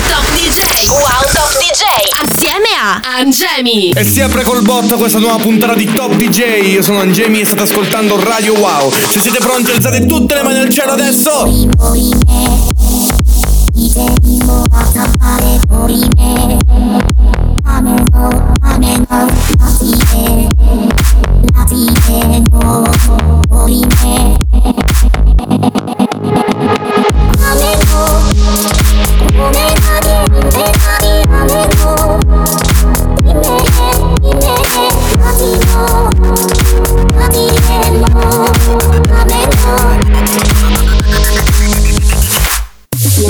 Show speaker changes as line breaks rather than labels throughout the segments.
Top DJ. Wow Top DJ. Assieme a Angemi.
E si apre col botto questa nuova puntata di Top DJ. Io sono Angemi e state ascoltando Radio Wow. Se siete pronti alzate tutte le mani al cielo adesso.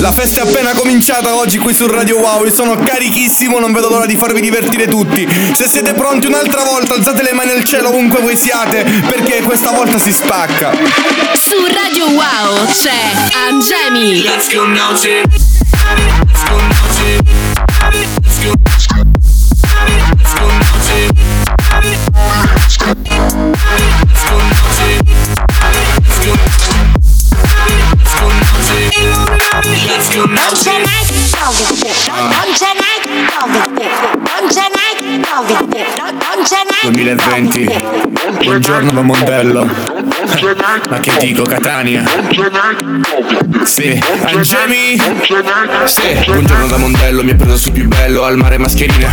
La festa è appena cominciata oggi qui su Radio Wow. Io sono carichissimo, non vedo l'ora di farvi divertire tutti. Se siete pronti un'altra volta, alzate le mani al cielo ovunque voi siate, perché questa volta si spacca.
Su Radio Wow c'è Angemi.
Let's go naughty.
2020 Un da modello. Ma che dico, Catania? Sì, Angemi? Sì, buongiorno da Mondello, mi ha preso su più bello al mare mascherina.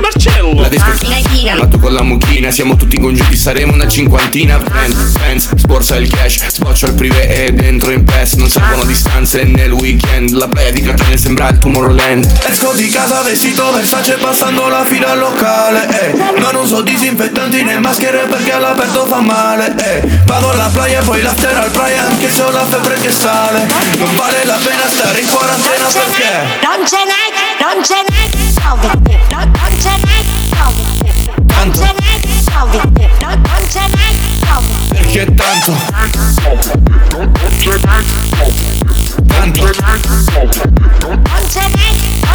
Marcello!
La discoteca, ma tu con la mucchina, siamo tutti congiunti, saremo una cinquantina. Friends, friends, sborsa il cash, sboccio al privé e dentro in PES. Non servono distanze nel weekend, la playa di Catania sembra il Tomorrowland. Esco di casa vestito Versace passando la fila al locale, eh. Non uso disinfettanti né maschere perché all'aperto fa male, eh. Vado alla playa e poi l'after al playa anche se ho la febbre che sale. Non vale la pena stare in quarantena perché...
Non c'è neanche, non c'è neanche Covid, non c'è neanche Covid, non
Tanto.
c'è neanche Covid, non c'è neanche Covid.
Perché tanto, tanto
Non c'è neanche, non c'è neanche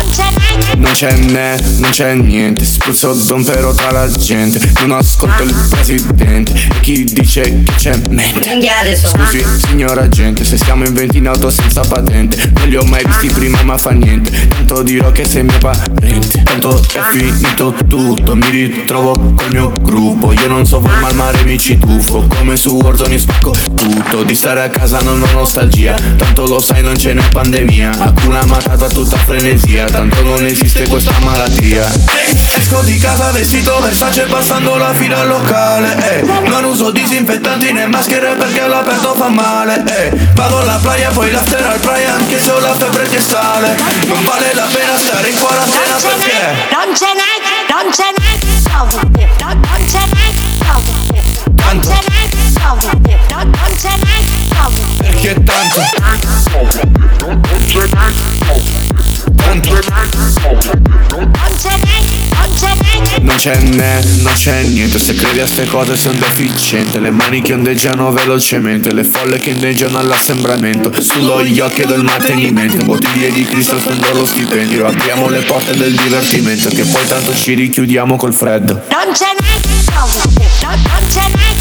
Non c'è né, non c'è niente Spruzzo dompero tra la gente. Non ascolto il presidente E chi dice che c'è mente? Scusi signor agente Se siamo in 20 in auto senza patente. Non li ho mai visti prima ma fa niente. Tanto dirò che sei mio parente. Tanto è finito tutto Mi ritrovo col mio gruppo. Io non so voi ma al mare mi ci tuffo. Come su Warzone spacco tutto. Di stare a casa non ho nostalgia. Tanto lo sai non ce n'è pandemia. Hakuna Matata tutta frenesia Tanto non esiste questa malattia Esco di casa vestito Versace passando la fila al locale eh. Non uso disinfettanti né maschere perché all'aperto fa male eh. Vado alla playa poi l'after al playa Anche se ho la febbre che sale Non vale la pena stare in quarantena
c'è
perché
non c'è neanche, non neanche Covid, non Covid, non
Tanto.
non.
Perché tanto
Non c'è neanche, non c'è neanche
Non c'è né, non c'è niente. Se credi a ste cose sei un deficiente. Le mani che ondeggiano velocemente. Le folle che ondeggiano all'assembramento. Sullo occhi del mantenimento. Bottiglie di Cristo spendo lo stipendio. Apriamo le porte del divertimento Che poi tanto ci richiudiamo col freddo.
Non c'è Covid, non c'è Covid.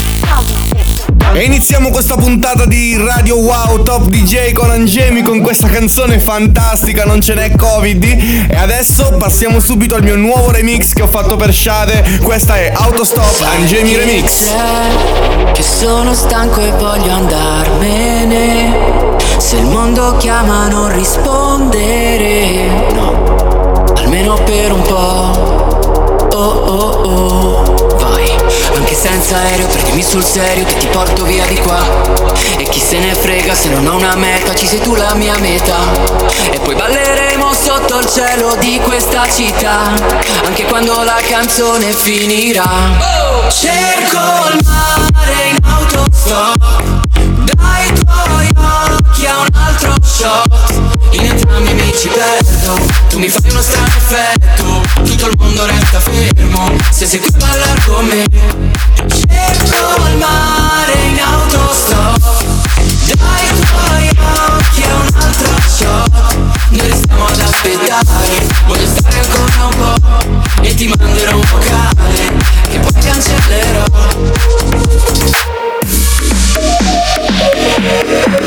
E iniziamo questa puntata di Radio Wow Top DJ con Angemi con questa canzone fantastica, non ce n'è Covid. E adesso passiamo subito al mio nuovo remix che ho fatto per Shade. Questa è Autostop Angemi Remix.
Che sono stanco e voglio andarmene. Se il mondo chiama non rispondere. No, almeno per un po'. Oh oh oh. Senza aereo, prendimi sul serio che ti porto via di qua. E chi se ne frega se non ho una meta, ci sei tu la mia meta. E poi balleremo sotto il cielo di questa città. Anche quando la canzone finirà. Cerco il mare in autostop occhi a un altro shot. In entrambi mi ci perdo. Tu mi fai uno strano effetto Tutto il mondo resta fermo. Se sei qui a ballare con me Cerco il mare in autostop. Dai tuoi occhi a un altro shot. Noi restiamo ad aspettare. Voglio stare ancora un po' E ti manderò un vocale Che poi cancellerò Thank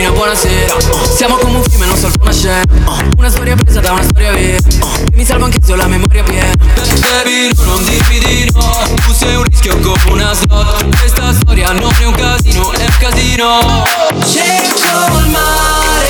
signorina, buonasera. Siamo come un film e non salvo una scena. Una storia presa da una storia vera. E mi salvo anche se ho la memoria piena.
Baby, no, non dirmi di no Tu sei un rischio come una slot. Questa storia non è un casino, è un casino.
Cerco il mare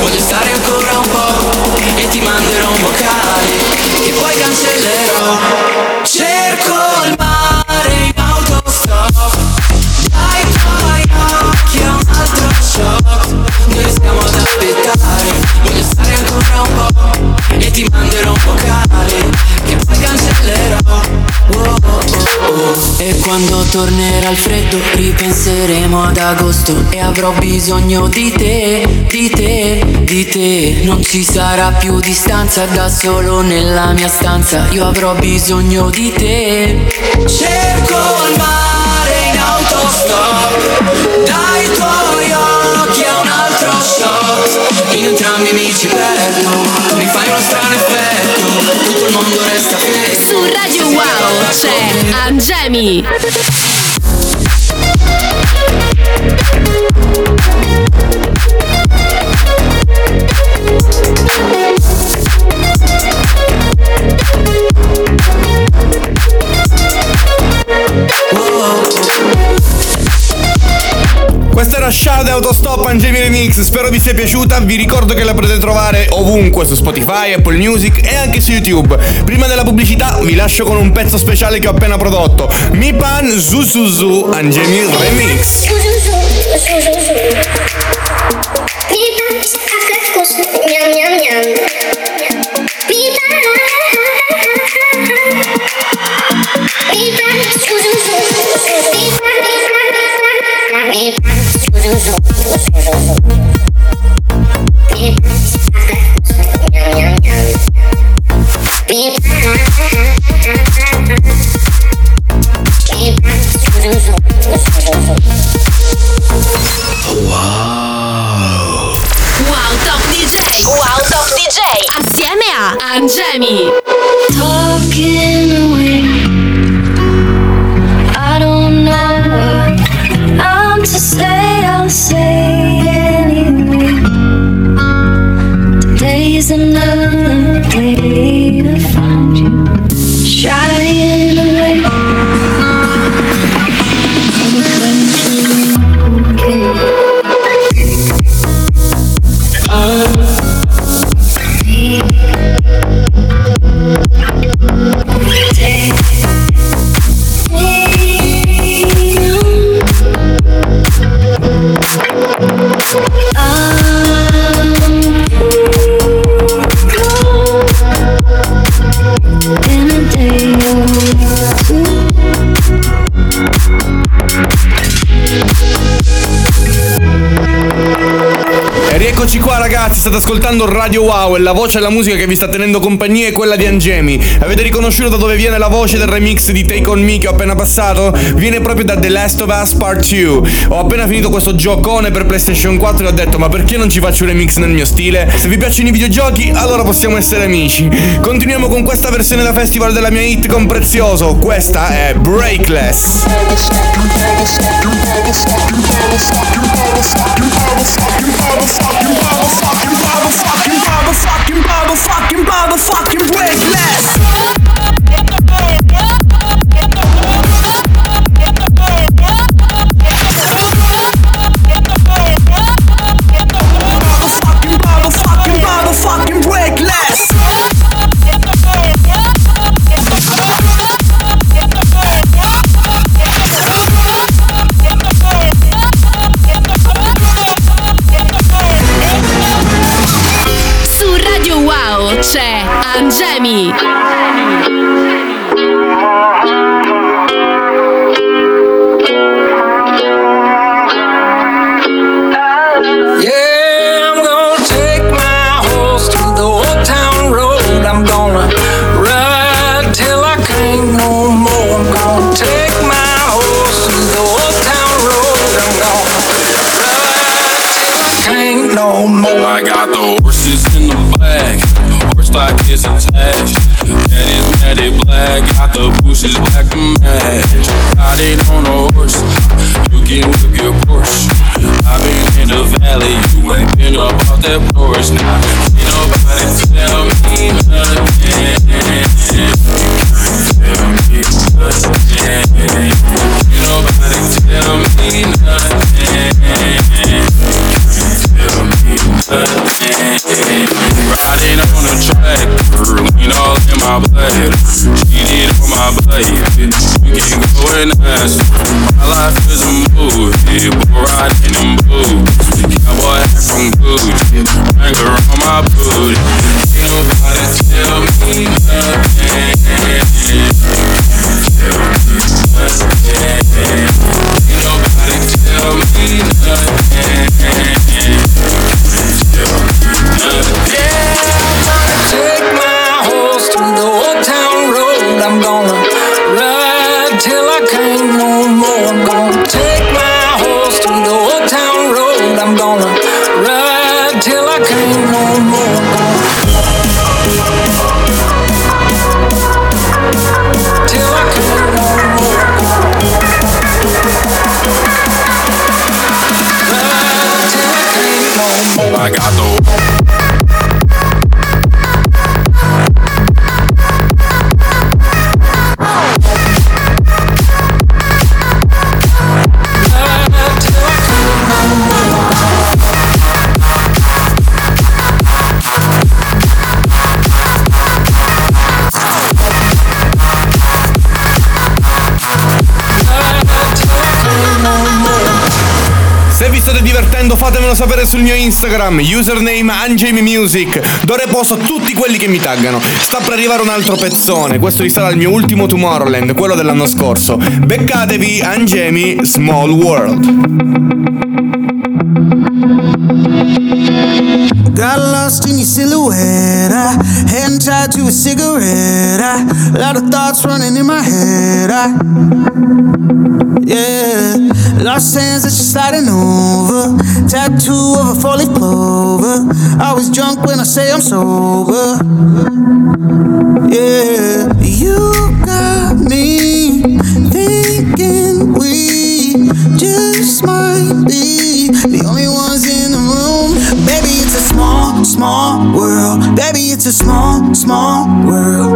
Voglio stare ancora un po' E ti manderò un vocale Che poi cancellerò. Cerco il mare in autostop. Dai tuoi occhi a un altro shot. Noi restiamo ad aspettare Voglio stare ancora un po' E ti manderò un vocale Che poi cancellerò. E quando tornerà il freddo ripenseremo ad agosto. E avrò bisogno di te, di te, di te. Non ci sarà più distanza da solo nella mia stanza. Io avrò bisogno di te. Cerco il mare in autostop. Dai tuoi In entrambi mi ci perdo Mi fai uno strano effetto Tutto il mondo resta fermo
Su Radio Wow c'è Angemi.
Shade Autostop Angemi Remix, spero vi sia piaciuta, vi ricordo che la potete trovare ovunque su Spotify, Apple Music e anche su YouTube. Prima della pubblicità vi lascio con un pezzo speciale che ho appena prodotto, Mi Pan Zuzuzu Angemi Remix.
Miam miam miam.
Wow Top DJ. Assieme a Angemi.
talking Today's another
ascoltando Radio Wow e la voce e la musica che vi sta tenendo compagnia è quella di Angemi. Avete riconosciuto da dove viene la voce del remix di Take On Me che ho appena passato? Viene proprio da The Last of Us Part 2. Ho appena finito questo giocone per PlayStation 4 e ho detto ma perché non ci faccio un remix nel mio stile? Se vi piacciono i videogiochi allora possiamo essere amici. Continuiamo con questa versione da festival della mia hit con Prezioso. Questa è Breakless.
Su Angemi.
That porch. Now, nobody tell me nothing. Tell me nothing. Ain't nobody tell me nothing. Tell me nothing. Riding on a lean my blood. Cheated on my baby. We can go and ask. My life is a movie, but riding in boots. Cowboy hat from Gucci, Wrangler on my booty. Ain't nobody tell
fatemelo sapere sul mio Instagram, username Angemi Music, dove posto tutti quelli che mi taggano. Sta per arrivare un altro pezzone, questo sarà il mio ultimo Tomorrowland, quello dell'anno scorso. Beccatevi Angemi Small World.
Got lost in your silhouette. I hadn't tied to a cigarette. I, a lot of thoughts running in my head. I, yeah, lost hands that you're sliding over. Tattoo of a four leaf clover. I was drunk when I say I'm sober. Yeah, you got me thinking we just might be it's a small, small world.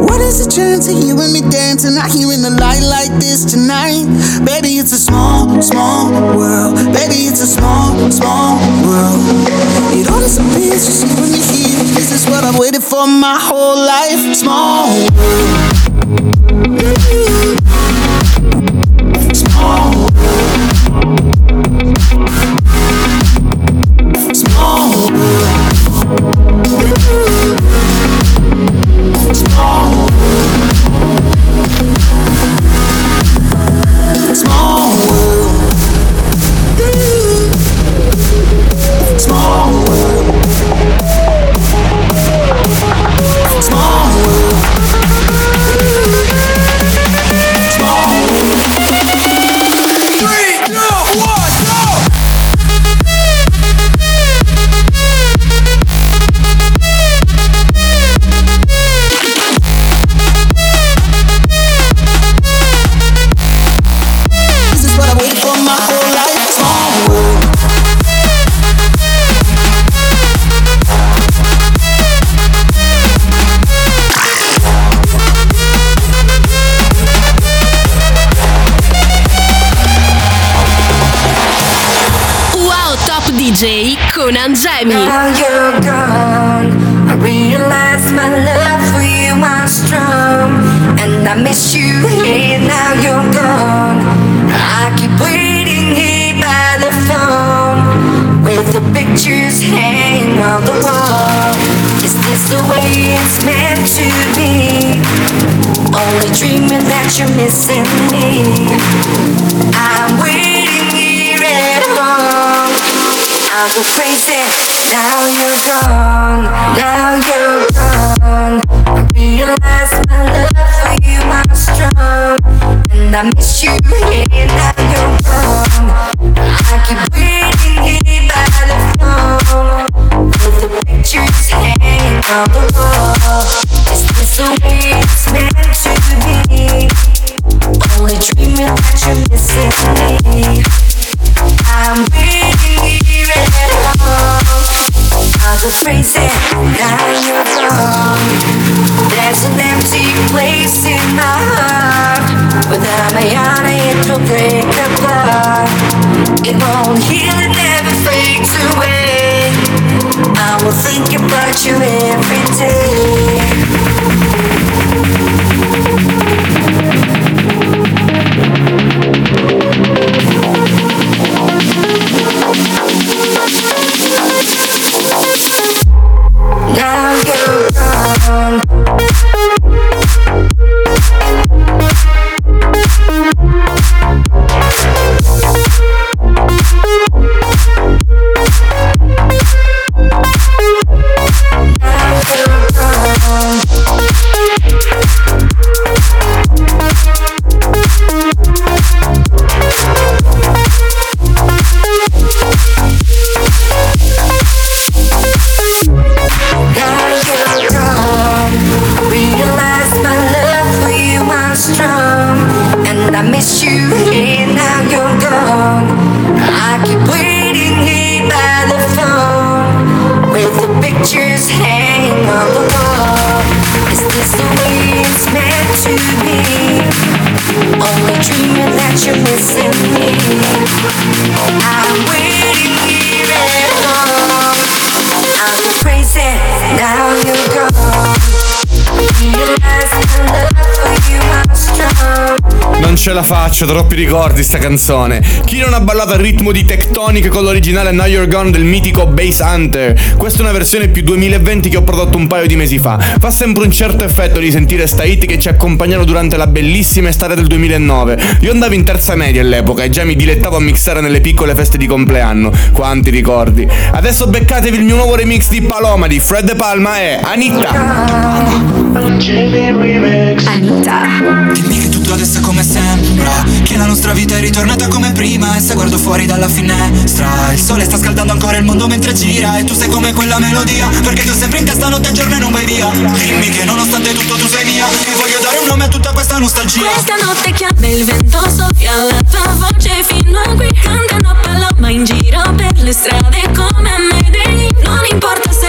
What is the chance of you and me dancing out here in the light like this tonight? Baby, it's a small, small world. Baby, it's a small, small world. It all disappears just you and me here. This is what I've waited for my whole life. Small world.
Conan Gemi. You you're gone. I keep waiting here by the phone with the pictures on the wall. Is this the way it's meant to be? Only dreaming that you're missing me. I'm waiting here at home. Crazy,
ce la faccio, troppi ricordi sta canzone. Chi non ha ballato al ritmo di Tectonic con l'originale Now You're Gone del mitico Bass Hunter? Questa è una versione più 2020 che ho prodotto un paio di mesi fa. Fa sempre un certo effetto di sentire sta hit che ci accompagnano durante la bellissima estate del 2009. Io andavo in terza media all'epoca e già mi dilettavo a mixare nelle piccole feste di compleanno. Quanti ricordi. Adesso beccatevi il mio nuovo remix di Paloma di Fred De Palma e Anitta.
Anita.
Tutto adesso come sembra. Che la nostra vita è ritornata come prima E se guardo fuori dalla finestra Il sole sta scaldando ancora il mondo mentre gira E tu sei come quella melodia Perché tu sempre in testa notte e giorno e non vai via. Dimmi che nonostante tutto tu sei mia Che voglio dare un nome a tutta questa nostalgia.
Questa notte chiama il vento soffia la tua voce fino a qui. Cantano paloma in giro per le strade come Medellin Non importa se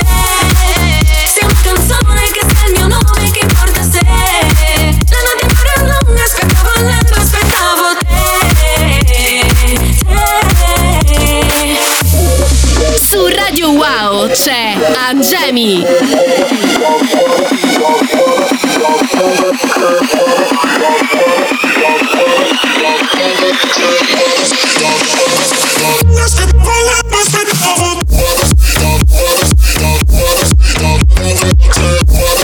c'è Angemi.
Ti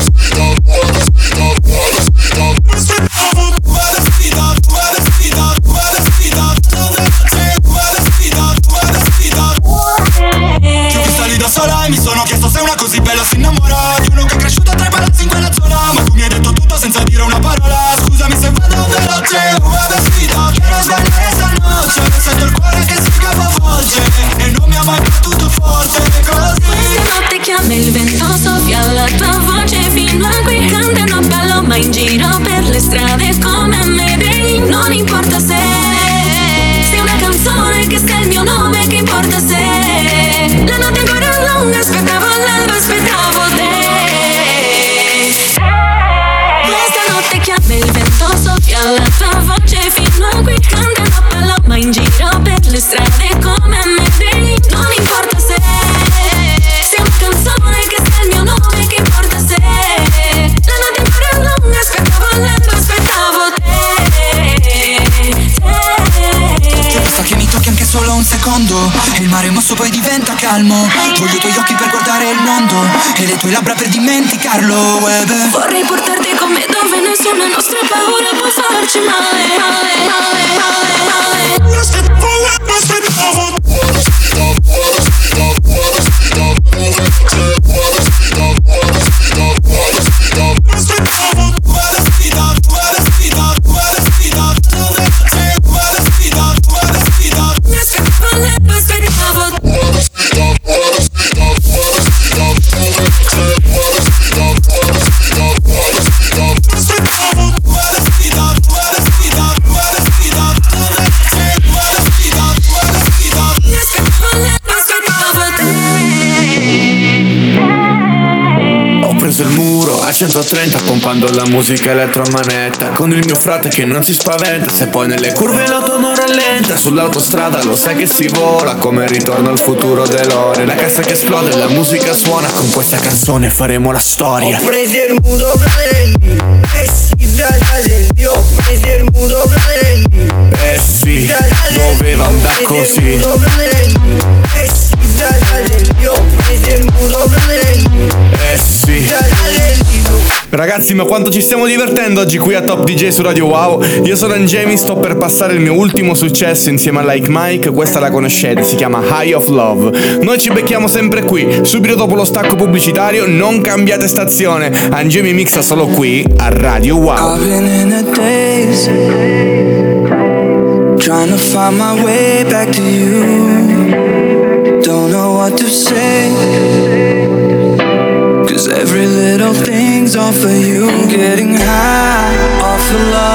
calmo Voglio i tuoi occhi per guardare il mondo E le tue labbra per dimenticarlo eh, beh.
Vorrei portarti con me dove nessuna nostra paura può farci male, male, male, male, male.
130 pompando la musica elettromanetta Con il mio frate che non si spaventa Se poi nelle curve l'auto non rallenta. Sull'autostrada lo sai che si vola Come ritorno al futuro dell'ore. La cassa che esplode, la musica suona. Con questa canzone faremo la storia.
Ho preso il muto fratelli E si fratelli Ho preso il muto fratelli
Eh sì, doveva andare così.
E si fratelli Ho preso il muto
Ragazzi, ma quanto ci stiamo divertendo oggi qui a Top DJ su Radio Wow. Io sono Angemi, sto per passare il mio ultimo successo insieme a Like Mike. Questa la conoscete, si chiama High of Love. Noi ci becchiamo sempre qui, subito dopo lo stacco pubblicitario. Non cambiate stazione. Angemi mixa solo qui a Radio Wow.
Trying to find my way back to you. Don't know what to say, cause every little thing's on for you. I'm getting high off of love,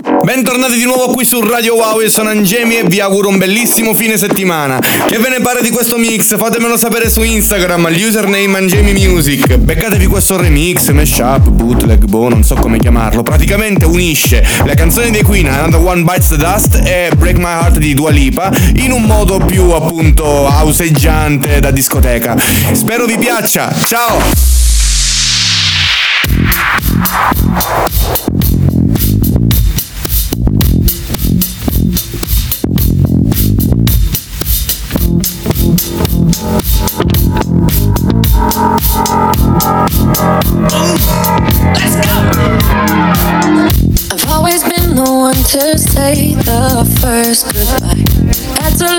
Bentornati di nuovo qui su Radio Wow, io sono Angemi e vi auguro un bellissimo fine settimana. Che ve ne pare di questo mix? Fatemelo sapere su Instagram, all'username Angemi Music. Beccatevi questo remix, mashup, bootleg, boh, non so come chiamarlo. Praticamente unisce le canzoni dei Queen, Another One Bites the Dust e Break My Heart di Dua Lipa in un modo più appunto houseggiante da discoteca. Spero vi piaccia, ciao!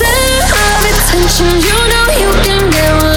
Center of attention, you know you can get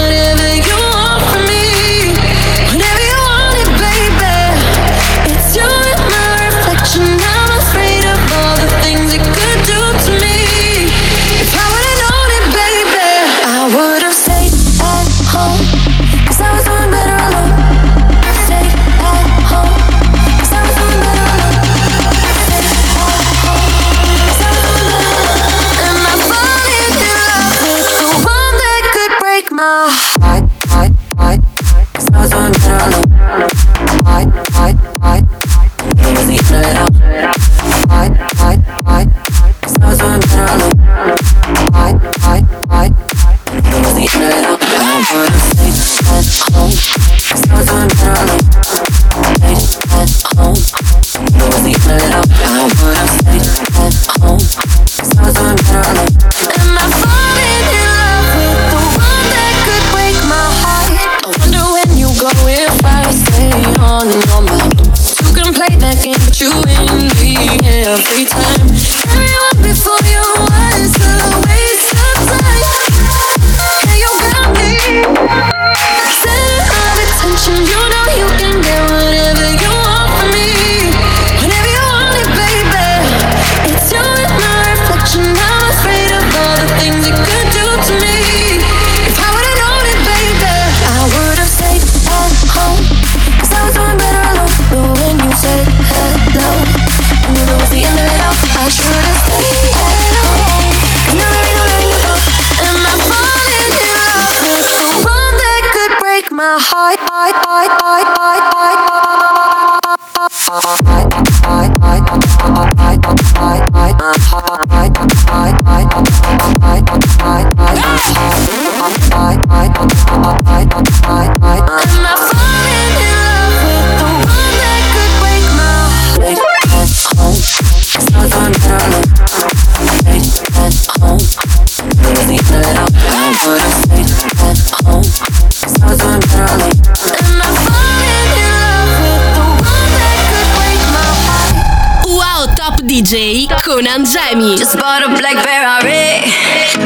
DJ con Angemi.
Just bought a black Ferrari,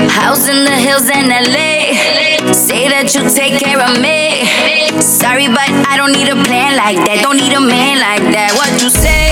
house in the hills in LA. Say that you take care of me. Sorry, but I don't need a plan like that. Don't need a man like that. What you say?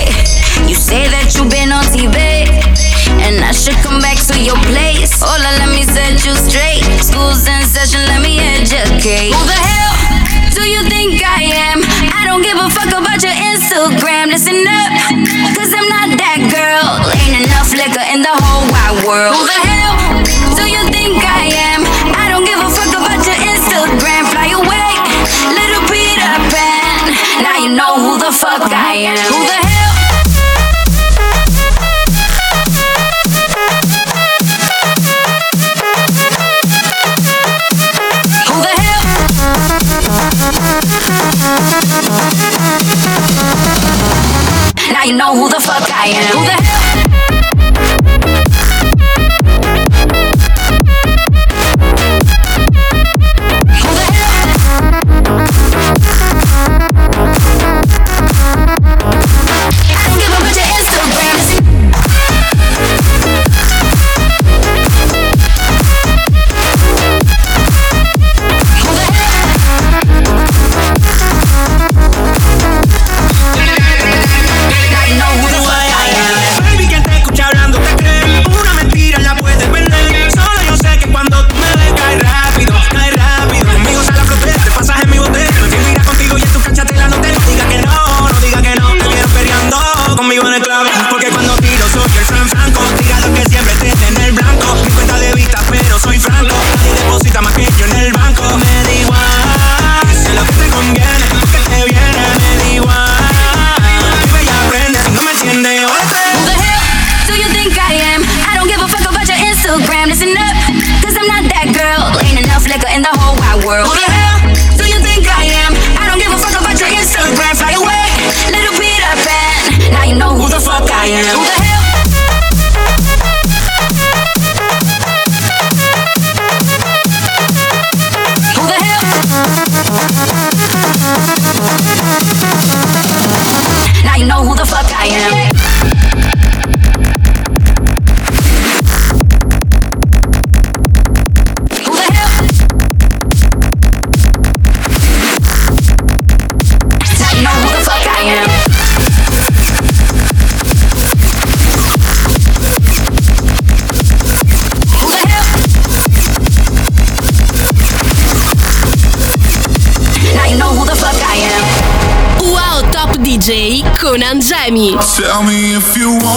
Miami.
Tell me if you want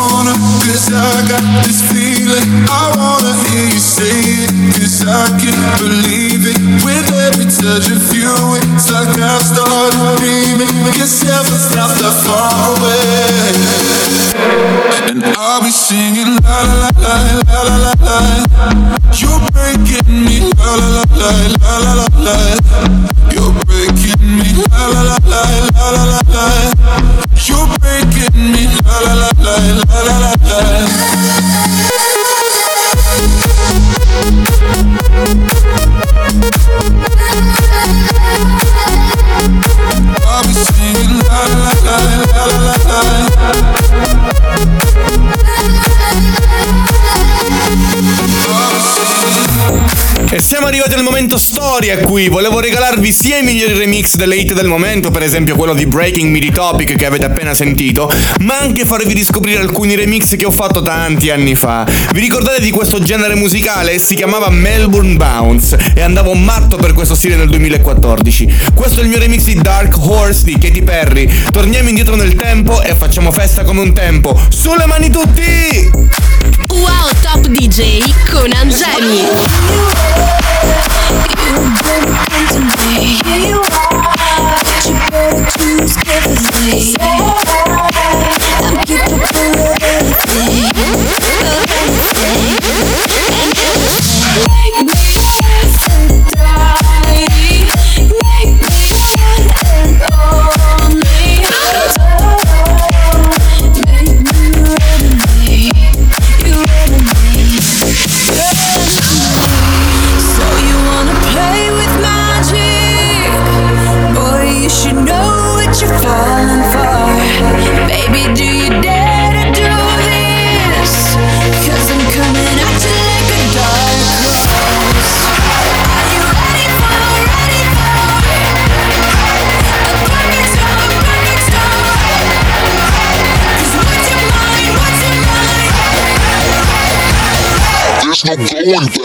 Cause I can't believe it With every touch of you It's like I've started dreaming Guess heaven's stop. that far away And I'll be singing la la la la la la la You're breaking me la la la la la la la You're breaking me la la la la la la la You're breaking me la la la la la la la la la la la.
E siamo arrivati al momento storia qui. Volevo regalarvi sia i migliori remix delle hit del momento, per esempio quello di Breaking Me di Topic che avete appena sentito, ma anche farvi riscoprire alcuni remix che ho fatto tanti anni fa. Vi ricordate di questo genere musicale? Si chiamava Melbourne Bounce e andavo matto per questo stile nel 2014. Questo è il mio remix di Dark Horse di Katy Perry. Torniamo indietro nel tempo e facciamo festa come un tempo. Sulle mani tutti!
Wow Top DJ con Angemi.
So There's no going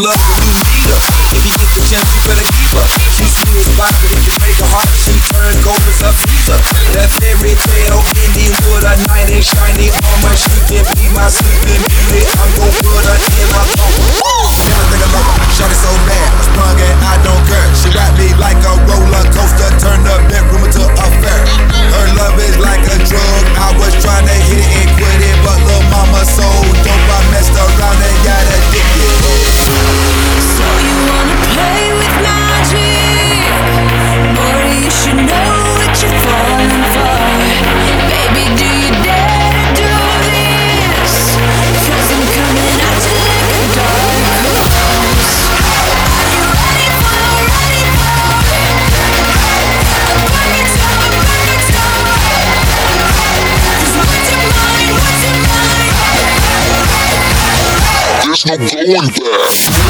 love if you need her. If you get the chance, you better keep her. She sweet as pie, but if you break her heart, she turn cold as a freezer. That fairy tale ending with a knight and shiny armor. She can be my sleeping beauty. I'm gon' put her in my phone. Never think about her. Shorty so bad, I'm sprung and I don't care. She rap me like a roller coaster, turn the bedroom into a fair. Her love is like a drug. I was trying to hit it and quit it, but little mama so dope. I messed around and got addicted.
So you wanna play
There's no going back.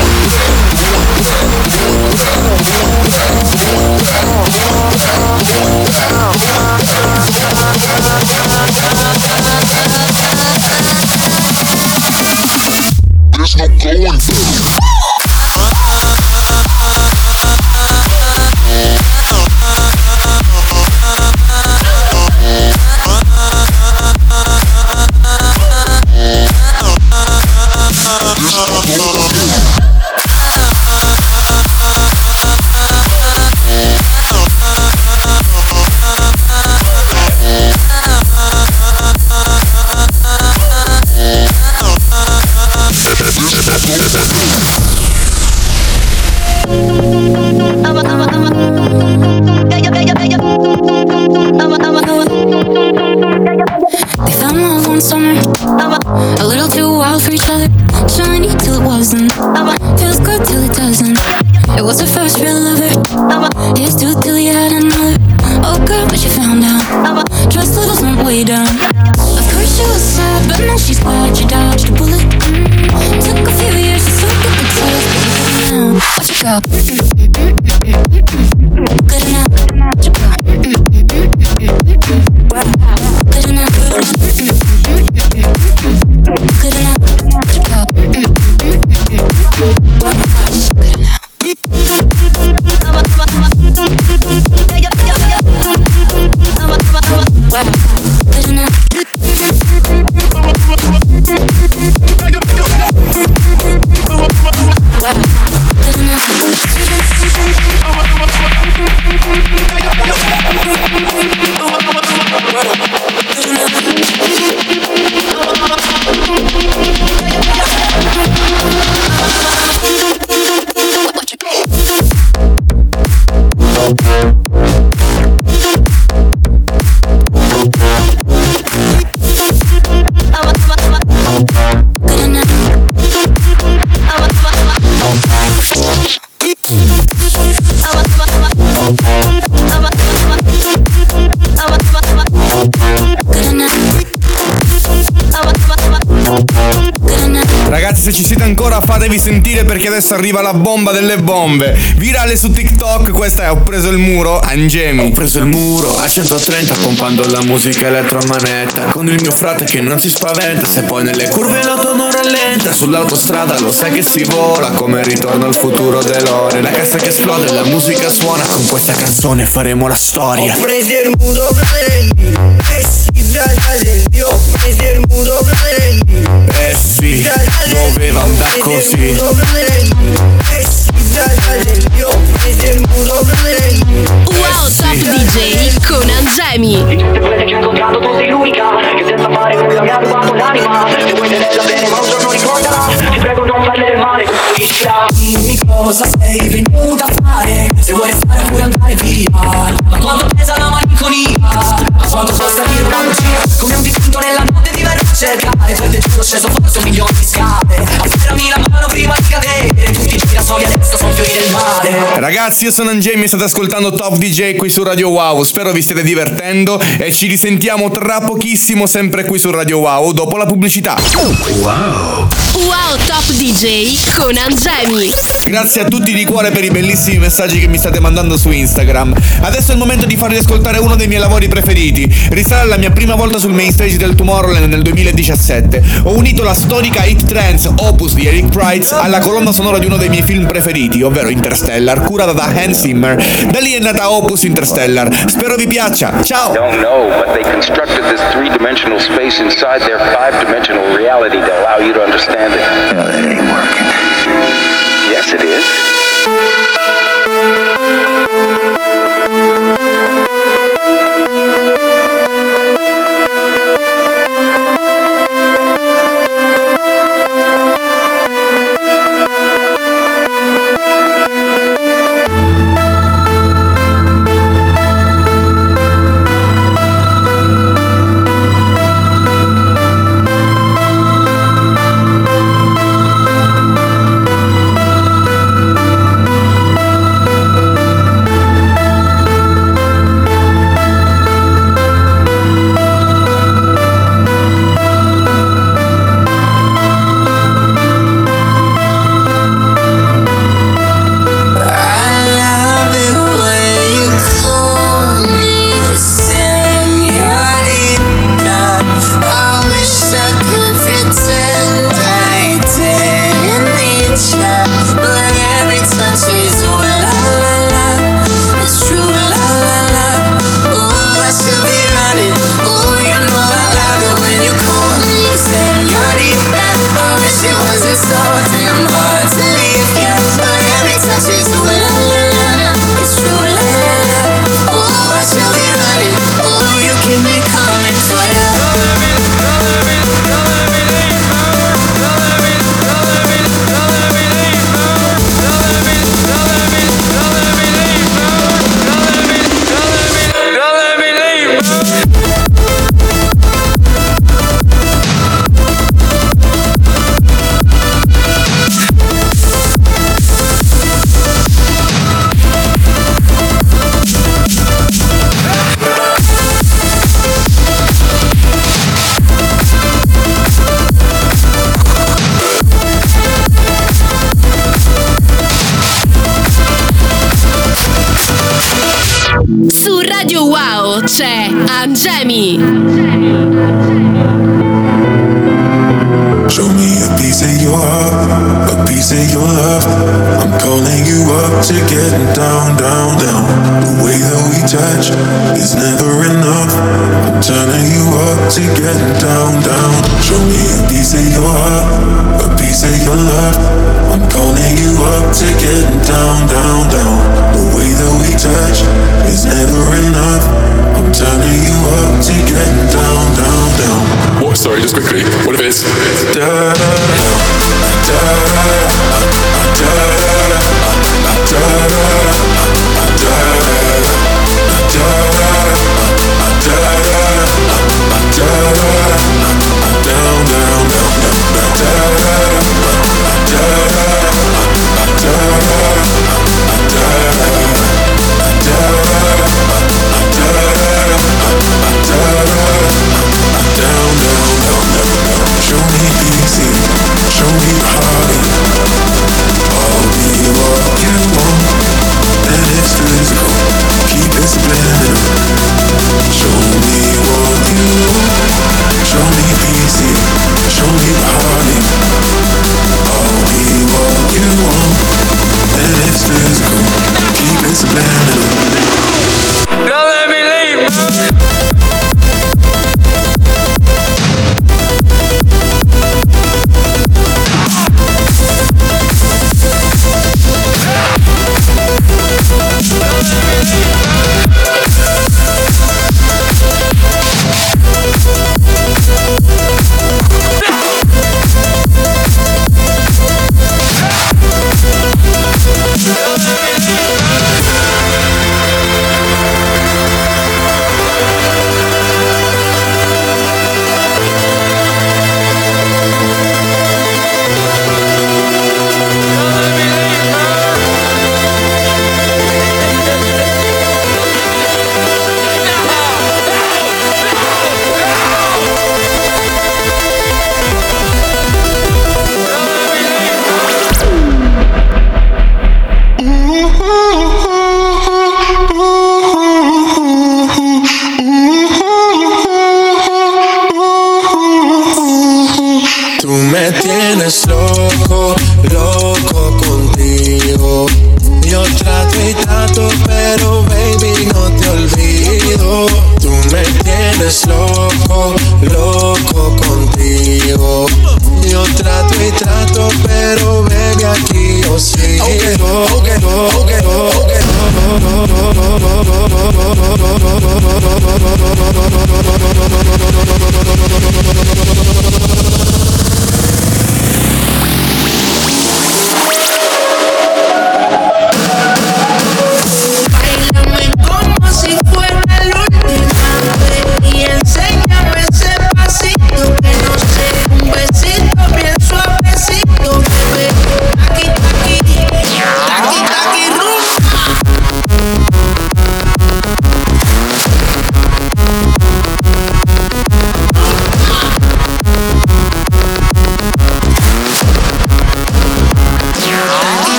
Fatevi sentire perché adesso arriva la bomba delle bombe. Virale su TikTok, questa è Ho preso il muro, Angemi.
Ho preso il muro a 130 pompando la musica elettromanetta Con il mio frate che non si spaventa Se poi nelle curve l'auto non rallenta. Sull'autostrada lo sai che si vola Come ritorno al futuro dell'ore. La cassa che esplode, la musica suona. Con questa canzone faremo la storia.
Ho preso il muro E si doveva andare così Wow Top DJ
con Angemi Di tutte quelle che ho incontrato tu
sei l'unica Che senza fare nulla mi ha rubato l'anima Se vuoi tenerla bene ma un giorno ricordala. Ti prego non farle del male
Dimmi cosa sei venuta a fare. Se vuoi stare puoi andare via. Ma quanto pesa la malinconia. Quanto costa dire una bugia Come un dipinto nella notte ti verrò a cercare Poi giuro sceso forse un milione di scale Afferrami la mano prima di cadere Tutti i girasoli adesso sono fiori del mare
Ragazzi, io sono Jamie e state ascoltando Top DJ qui su Radio Wow. Spero vi stiate divertendo e ci risentiamo tra pochissimo sempre qui su Radio Wow dopo la pubblicità.
Wow. Wow Top DJ con Angemi.
Grazie a tutti di cuore per i bellissimi messaggi che mi state mandando su Instagram. Adesso è il momento di farvi ascoltare uno dei miei lavori preferiti. Risale alla mia prima volta sul main stage del Tomorrowland nel 2017. Ho unito la storica hit trance Opus di Eric Price alla colonna sonora di uno dei miei film preferiti, ovvero Interstellar, curata da Hans Zimmer. Da lì è nata Opus Interstellar. Spero vi piaccia. Ciao!
Don't know, but they constructed this three-dimensional space inside their five-dimensional reality to allow you to understand it. No, that ain't working. Yes, it is.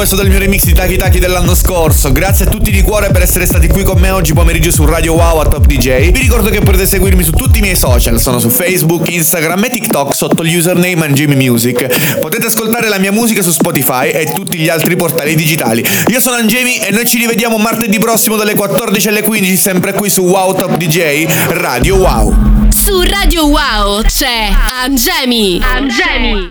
Questo del mio remix di Taki Taki dell'anno scorso. Grazie a tutti di cuore per essere stati qui con me oggi pomeriggio su Radio Wow a Top DJ. Vi ricordo che potete seguirmi su tutti i miei social, sono su Facebook, Instagram e TikTok sotto il username Angemi Music. Potete ascoltare la mia musica su Spotify e tutti gli altri portali digitali. Io sono Angemi e noi ci rivediamo martedì prossimo dalle 14 alle 15 sempre qui su Wow Top DJ Radio Wow.
Su Radio Wow c'è Angemi. Angemi.